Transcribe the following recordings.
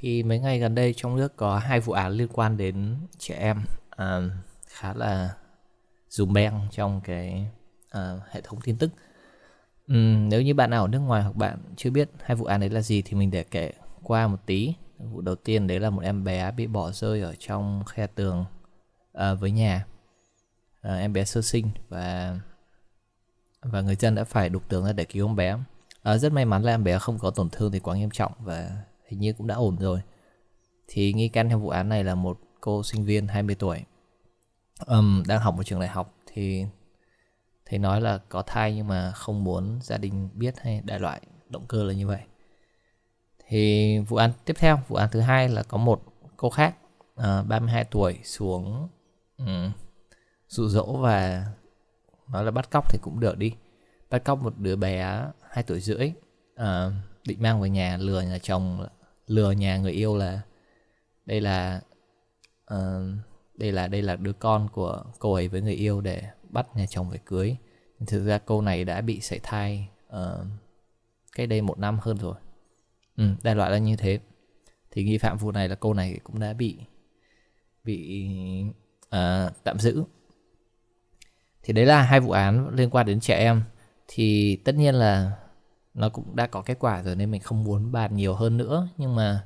thì mấy ngày gần đây trong nước có hai vụ án liên quan đến trẻ em à, khá là dùm beng trong cái à, hệ thống tin tức. Uhm, nếu như bạn nào ở nước ngoài hoặc bạn chưa biết hai vụ án đấy là gì thì mình để kể qua một tí. Vụ đầu tiên đấy là một em bé bị bỏ rơi ở trong khe tường à, với nhà. À, em bé sơ sinh và và người dân đã phải đục tường ra để cứu em bé. À, rất may mắn là em bé không có tổn thương thì quá nghiêm trọng và hình như cũng đã ổn rồi. Thì nghi can trong vụ án này là một cô sinh viên 20 tuổi. Um, đang học một trường đại học thì thầy nói là có thai nhưng mà không muốn gia đình biết hay đại loại động cơ là như vậy. Thì vụ án tiếp theo vụ án thứ hai là có một cô khác à, uh, 32 tuổi xuống um, dụ dỗ và nói là bắt cóc thì cũng được đi. Bắt cóc một đứa bé 2 tuổi rưỡi uh, định mang về nhà lừa nhà chồng lừa nhà người yêu là đây là uh, đây là đây là đứa con của cô ấy với người yêu để bắt nhà chồng phải cưới. Thực ra cô này đã bị sảy thai uh, cách đây một năm hơn rồi. Ừ, đại loại là như thế. Thì nghi phạm vụ này là cô này cũng đã bị bị uh, tạm giữ. Thì đấy là hai vụ án liên quan đến trẻ em. Thì tất nhiên là nó cũng đã có kết quả rồi nên mình không muốn bàn nhiều hơn nữa. Nhưng mà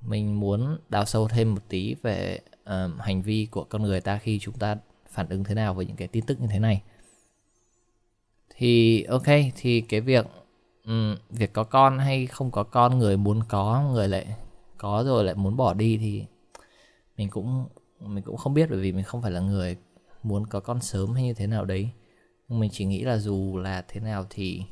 mình muốn đào sâu thêm một tí về uh, hành vi của con người ta khi chúng ta phản ứng thế nào với những cái tin tức như thế này. Thì ok thì cái việc um, việc có con hay không có con người muốn có người lại có rồi lại muốn bỏ đi thì mình cũng mình cũng không biết bởi vì mình không phải là người muốn có con sớm hay như thế nào đấy. Nhưng mình chỉ nghĩ là dù là thế nào thì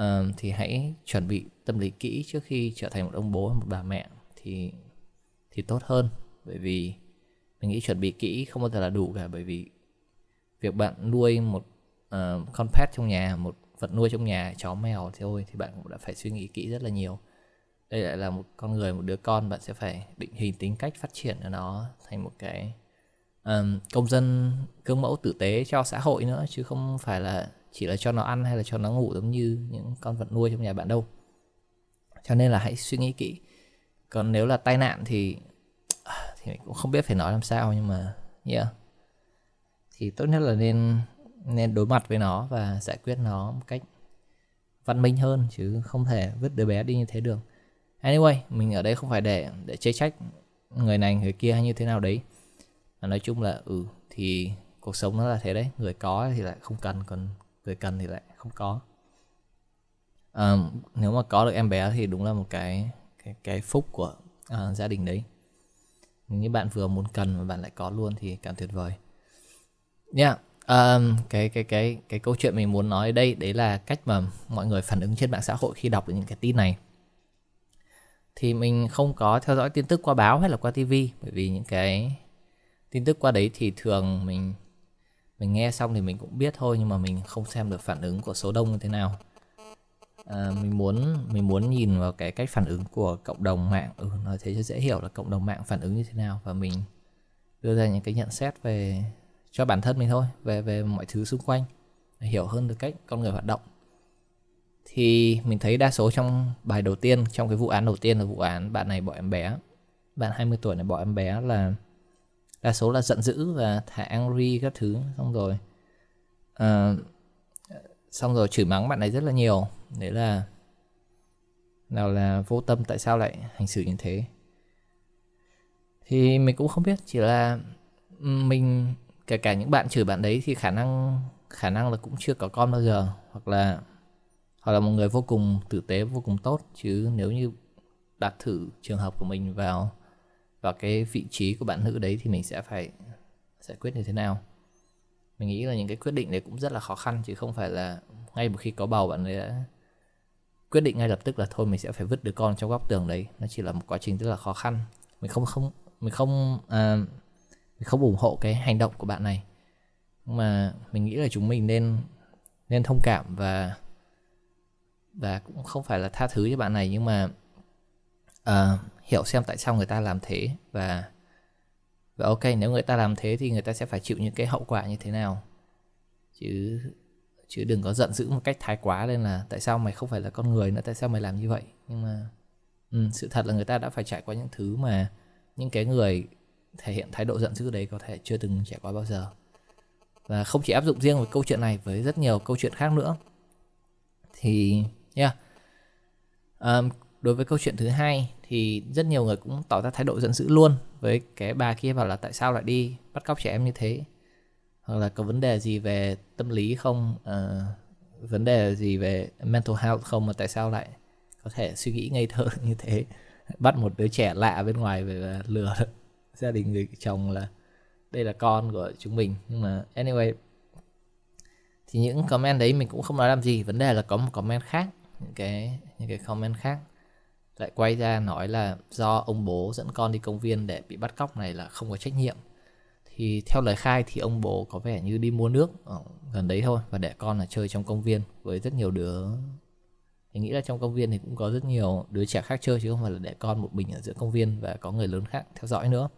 Ờ, thì hãy chuẩn bị tâm lý kỹ trước khi trở thành một ông bố hay một bà mẹ thì thì tốt hơn. Bởi vì mình nghĩ chuẩn bị kỹ không bao giờ là đủ cả. Bởi vì việc bạn nuôi một uh, con pet trong nhà một vật nuôi trong nhà chó mèo thì thôi thì bạn cũng đã phải suy nghĩ kỹ rất là nhiều. Đây lại là một con người một đứa con bạn sẽ phải định hình tính cách phát triển cho nó thành một cái um, công dân gương mẫu tử tế cho xã hội nữa chứ không phải là chỉ là cho nó ăn hay là cho nó ngủ giống như những con vật nuôi trong nhà bạn đâu. Cho nên là hãy suy nghĩ kỹ. Còn nếu là tai nạn thì thì mình cũng không biết phải nói làm sao nhưng mà, yeah. Thì tốt nhất là nên nên đối mặt với nó và giải quyết nó một cách văn minh hơn chứ không thể vứt đứa bé đi như thế được. Anyway, mình ở đây không phải để để chê trách người này, người kia hay như thế nào đấy. Mà nói chung là ừ thì cuộc sống nó là thế đấy. Người có thì lại không cần, còn người cần thì lại không có. À, nếu mà có được em bé thì đúng là một cái cái cái phúc của à, gia đình đấy. Như bạn vừa muốn cần mà bạn lại có luôn thì càng tuyệt vời. Nha yeah. um, cái cái cái cái câu chuyện mình muốn nói ở đây đấy là cách mà mọi người phản ứng trên mạng xã hội khi đọc được những cái tin này. Thì mình không có theo dõi tin tức qua báo hay là qua tivi bởi vì những cái tin tức qua đấy thì thường mình mình nghe xong thì mình cũng biết thôi nhưng mà mình không xem được phản ứng của số đông như thế nào. À, mình muốn mình muốn nhìn vào cái cách phản ứng của cộng đồng mạng. Ừ, nói thế cho dễ hiểu là cộng đồng mạng phản ứng như thế nào. Và mình đưa ra những cái nhận xét về cho bản thân mình thôi về về mọi thứ xung quanh để hiểu hơn được cách con người hoạt động. Thì mình thấy đa số trong bài đầu tiên trong cái vụ án đầu tiên là vụ án bạn này bỏ em bé. Bạn 20 tuổi này bỏ em bé là đa số là giận dữ và thả angry các thứ. Xong rồi uh, xong rồi chửi mắng bạn này rất là nhiều. Đấy là nào là vô tâm tại sao lại hành xử như thế? Thì mình cũng không biết chỉ là mình kể cả những bạn chửi bạn đấy thì khả năng khả năng là cũng chưa có con bao giờ. Hoặc là hoặc là một người vô cùng tử tế vô cùng tốt. Chứ nếu như đặt thử trường hợp của mình vào và cái vị trí của bạn nữ đấy thì mình sẽ phải giải quyết như thế nào? Mình nghĩ là những cái quyết định đấy cũng rất là khó khăn chứ không phải là ngay một khi có bầu bạn ấy đã quyết định ngay lập tức là thôi mình sẽ phải vứt đứa con trong góc tường đấy. Nó chỉ là một quá trình rất là khó khăn. Mình không không mình không à, mình không ủng hộ cái hành động của bạn này. Nhưng mà mình nghĩ là chúng mình nên nên thông cảm và và cũng không phải là tha thứ cho bạn này. Nhưng mà uh, hiểu xem tại sao người ta làm thế và và ok nếu người ta làm thế thì người ta sẽ phải chịu những cái hậu quả như thế nào. Chứ chứ đừng có giận dữ một cách thái quá lên là tại sao mày không phải là con người nữa tại sao mày làm như vậy? Nhưng mà ừ, sự thật là người ta đã phải trải qua những thứ mà những cái người thể hiện thái độ giận dữ đấy có thể chưa từng trải qua bao giờ. Và không chỉ áp dụng riêng với câu chuyện này với rất nhiều câu chuyện khác nữa. Thì yeah. Um, đối với câu chuyện thứ hai thì rất nhiều người cũng tỏ ra thái độ giận dữ luôn với cái bà kia bảo là tại sao lại đi bắt cóc trẻ em như thế? Hoặc là có vấn đề gì về tâm lý không? Uh, vấn đề gì về mental health không mà tại sao lại có thể suy nghĩ ngây thơ như thế? Bắt một đứa trẻ lạ bên ngoài về lừa gia đình người chồng là đây là con của chúng mình. Nhưng mà anyway thì những comment đấy mình cũng không nói làm gì. Vấn đề là có một comment khác những cái những cái comment khác lại quay ra nói là do ông bố dẫn con đi công viên để bị bắt cóc này là không có trách nhiệm. Thì theo lời khai thì ông bố có vẻ như đi mua nước ở gần đấy thôi và để con là chơi trong công viên với rất nhiều đứa. Mình nghĩ là trong công viên thì cũng có rất nhiều đứa trẻ khác chơi chứ không phải là để con một mình ở giữa công viên và có người lớn khác theo dõi nữa.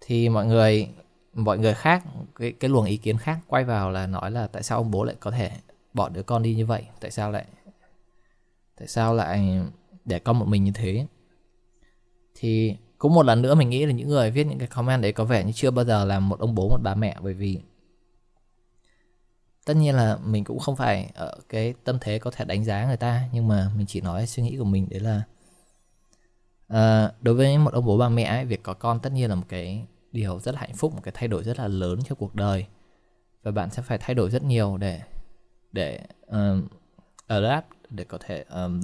Thì mọi người mọi người khác, cái cái luồng ý kiến khác quay vào là nói là tại sao ông bố lại có thể bỏ đứa con đi như vậy? Tại sao lại tại sao lại để con một mình như thế? Thì cũng một lần nữa mình nghĩ là những người viết những cái comment đấy có vẻ như chưa bao giờ làm một ông bố một bà mẹ bởi vì tất nhiên là mình cũng không phải ở cái tâm thế có thể đánh giá người ta nhưng mà mình chỉ nói suy nghĩ của mình đấy là uh, đối với một ông bố bà mẹ ấy, việc có con tất nhiên là một cái điều rất là hạnh phúc một cái thay đổi rất là lớn cho cuộc đời. Và bạn sẽ phải thay đổi rất nhiều để để uh, adapt để có thể um,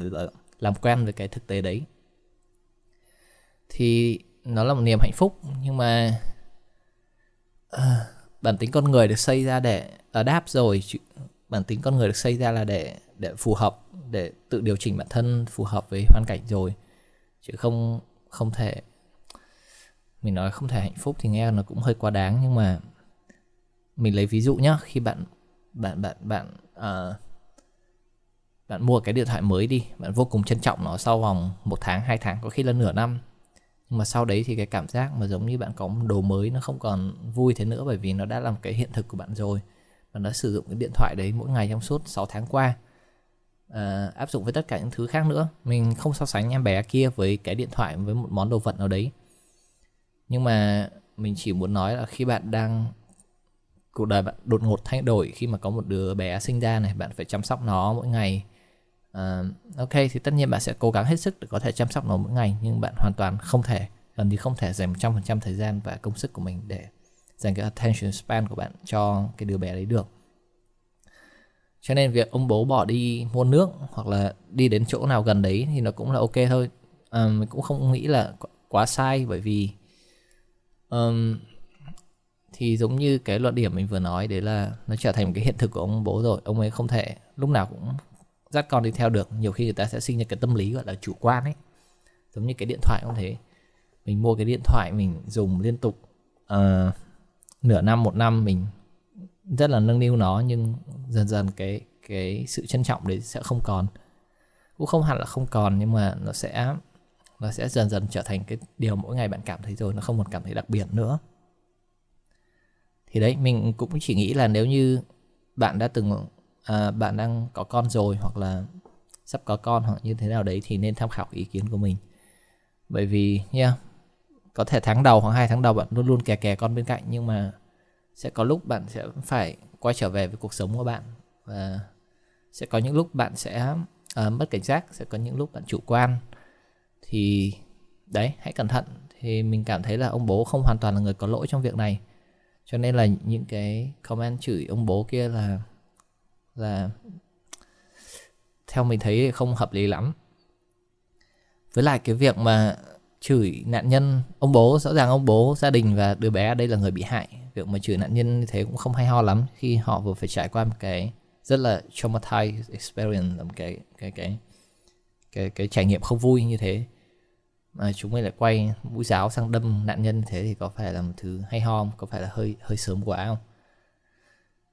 làm quen với cái thực tế đấy. Thì nó là một niềm hạnh phúc nhưng mà uh, bản tính con người được xây ra để adapt rồi bản tính con người được xây ra là để để phù hợp để tự điều chỉnh bản thân phù hợp với hoàn cảnh rồi. Chứ không không thể mình nói không thể hạnh phúc thì nghe nó cũng hơi quá đáng nhưng mà mình lấy ví dụ nhá khi bạn bạn bạn bạn uh, bạn mua cái điện thoại mới đi bạn vô cùng trân trọng nó sau vòng một tháng hai tháng có khi là nửa năm. Nhưng mà sau đấy thì cái cảm giác mà giống như bạn có một đồ mới nó không còn vui thế nữa bởi vì nó đã làm cái hiện thực của bạn rồi. Bạn đã sử dụng cái điện thoại đấy mỗi ngày trong suốt 6 tháng qua. À, áp dụng với tất cả những thứ khác nữa. Mình không so sánh em bé kia với cái điện thoại với một món đồ vật nào đấy. Nhưng mà mình chỉ muốn nói là khi bạn đang cuộc đời bạn đột ngột thay đổi khi mà có một đứa bé sinh ra này bạn phải chăm sóc nó mỗi ngày uh, ok thì tất nhiên bạn sẽ cố gắng hết sức để có thể chăm sóc nó mỗi ngày nhưng bạn hoàn toàn không thể gần như không thể dành 100% thời gian và công sức của mình để dành cái attention span của bạn cho cái đứa bé đấy được. Cho nên việc ông bố bỏ đi mua nước hoặc là đi đến chỗ nào gần đấy thì nó cũng là ok thôi. À, mình cũng không nghĩ là quá sai bởi vì um, thì giống như cái luận điểm mình vừa nói đấy là nó trở thành một cái hiện thực của ông bố rồi. Ông ấy không thể lúc nào cũng dắt con đi theo được. Nhiều khi người ta sẽ sinh ra cái tâm lý gọi là chủ quan ấy. Giống như cái điện thoại cũng thế. Mình mua cái điện thoại mình dùng liên tục uh, nửa năm một năm mình rất là nâng niu nó nhưng dần dần cái cái sự trân trọng đấy sẽ không còn. Cũng không hẳn là không còn nhưng mà nó sẽ nó sẽ dần dần trở thành cái điều mỗi ngày bạn cảm thấy rồi nó không còn cảm thấy đặc biệt nữa. Thì đấy mình cũng chỉ nghĩ là nếu như bạn đã từng à, bạn đang có con rồi hoặc là sắp có con hoặc như thế nào đấy thì nên tham khảo ý kiến của mình. Bởi vì nha yeah, có thể tháng đầu hoặc hai tháng đầu bạn luôn luôn kè kè con bên cạnh nhưng mà sẽ có lúc bạn sẽ phải quay trở về với cuộc sống của bạn và sẽ có những lúc bạn sẽ uh, mất cảnh giác sẽ có những lúc bạn chủ quan. Thì đấy hãy cẩn thận. Thì mình cảm thấy là ông bố không hoàn toàn là người có lỗi trong việc này. Cho nên là những cái comment chửi ông bố kia là là theo mình thấy không hợp lý lắm. Với lại cái việc mà chửi nạn nhân ông bố rõ ràng ông bố gia đình và đứa bé đây là người bị hại. Việc mà chửi nạn nhân như thế cũng không hay ho lắm khi họ vừa phải trải qua một cái rất là traumatized experience là một cái cái cái cái cái trải nghiệm không vui như thế. Mà chúng mình lại quay mũi giáo sang đâm nạn nhân thế thì có phải là một thứ hay ho không? có phải là hơi hơi sớm quá không?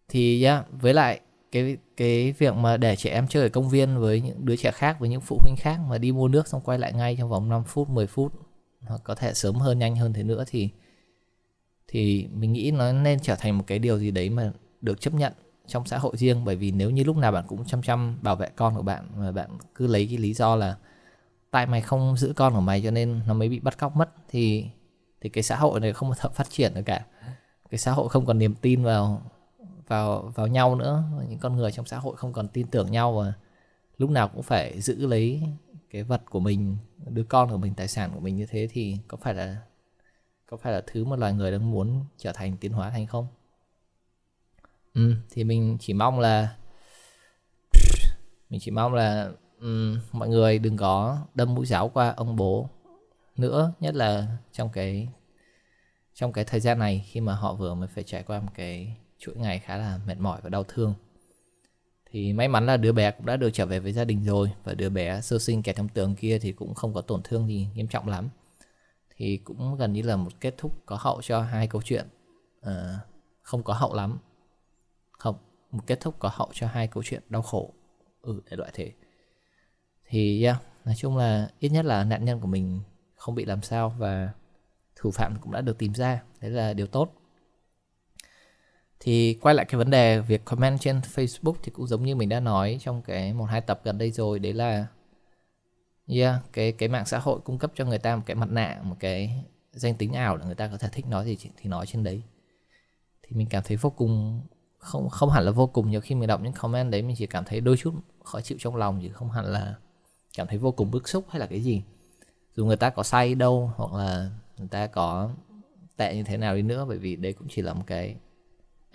Thì yeah, với lại cái cái việc mà để trẻ em chơi ở công viên với những đứa trẻ khác, với những phụ huynh khác mà đi mua nước xong quay lại ngay trong vòng 5 phút 10 phút, hoặc có thể sớm hơn, nhanh hơn thế nữa thì thì mình nghĩ nó nên trở thành một cái điều gì đấy mà được chấp nhận trong xã hội riêng. Bởi vì nếu như lúc nào bạn cũng chăm chăm bảo vệ con của bạn mà bạn cứ lấy cái lý do là tại mày không giữ con của mày cho nên nó mới bị bắt cóc mất, thì thì cái xã hội này không có thể phát triển được cả. Cái xã hội không còn niềm tin vào vào vào nhau nữa. Những con người trong xã hội không còn tin tưởng nhau và lúc nào cũng phải giữ lấy cái vật của mình đứa con của mình tài sản của mình như thế thì có phải là có phải là thứ mà loài người đang muốn trở thành tiến hóa thành không? Ừ, thì mình chỉ mong là mình chỉ mong là um, mọi người đừng có đâm mũi giáo qua ông bố nữa nhất là trong cái trong cái thời gian này khi mà họ vừa mới phải trải qua một cái chuỗi ngày khá là mệt mỏi và đau thương. Thì may mắn là đứa bé cũng đã được trở về với gia đình rồi và đứa bé sơ sinh kẻ trong tường kia thì cũng không có tổn thương gì nghiêm trọng lắm. Thì cũng gần như là một kết thúc có hậu cho hai câu chuyện. À, không có hậu lắm. Không một kết thúc có hậu cho hai câu chuyện đau khổ. Ừ để loại thế. Thì yeah, nói chung là ít nhất là nạn nhân của mình không bị làm sao và thủ phạm cũng đã được tìm ra. Đấy là điều tốt thì quay lại cái vấn đề việc comment trên Facebook thì cũng giống như mình đã nói trong cái một hai tập gần đây rồi đấy là yeah, cái cái mạng xã hội cung cấp cho người ta một cái mặt nạ một cái danh tính ảo để người ta có thể thích nói gì thì nói trên đấy. Thì mình cảm thấy vô cùng không không hẳn là vô cùng nhiều khi mình đọc những comment đấy mình chỉ cảm thấy đôi chút khó chịu trong lòng chứ không hẳn là cảm thấy vô cùng bức xúc hay là cái gì. Dù người ta có sai đâu hoặc là người ta có tệ như thế nào đi nữa bởi vì đấy cũng chỉ là một cái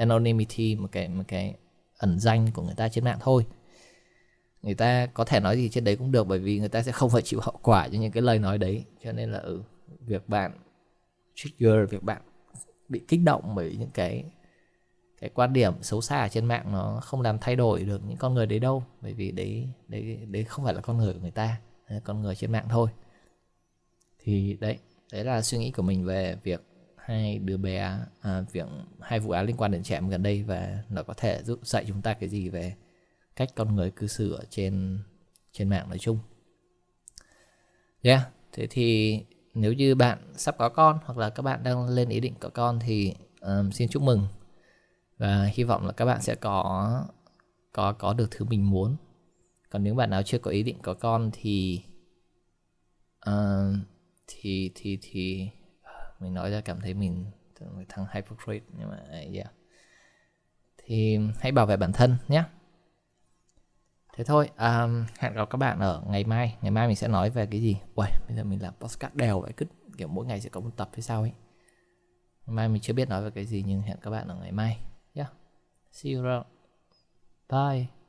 anonymity một cái một cái ẩn danh của người ta trên mạng thôi. Người ta có thể nói gì trên đấy cũng được bởi vì người ta sẽ không phải chịu hậu quả cho những cái lời nói đấy. Cho nên là ừ, việc bạn trigger việc bạn bị kích động bởi những cái cái quan điểm xấu xa ở trên mạng nó không làm thay đổi được những con người đấy đâu. Bởi vì đấy đấy đấy không phải là con người của người ta con người trên mạng thôi. Thì đấy đấy là suy nghĩ của mình về việc hai đứa bé à, việc hai vụ án liên quan đến trẻ em gần đây và nó có thể giúp dạy chúng ta cái gì về cách con người cư xử ở trên trên mạng nói chung. Yeah, thế thì nếu như bạn sắp có con hoặc là các bạn đang lên ý định có con thì um, xin chúc mừng và hy vọng là các bạn sẽ có có có được thứ mình muốn. Còn nếu bạn nào chưa có ý định có con thì uh, thì thì thì mình nói ra cảm thấy mình thằng hypocrite nhưng mà yeah. thì hãy bảo vệ bản thân nhé. Thế thôi um, hẹn gặp các bạn ở ngày mai. Ngày mai mình sẽ nói về cái gì? Uầy, bây giờ mình làm podcast đều vậy cứ kiểu mỗi ngày sẽ có một tập hay sao ấy. Ngày mai mình chưa biết nói về cái gì nhưng hẹn các bạn ở ngày mai yeah see you around. Bye.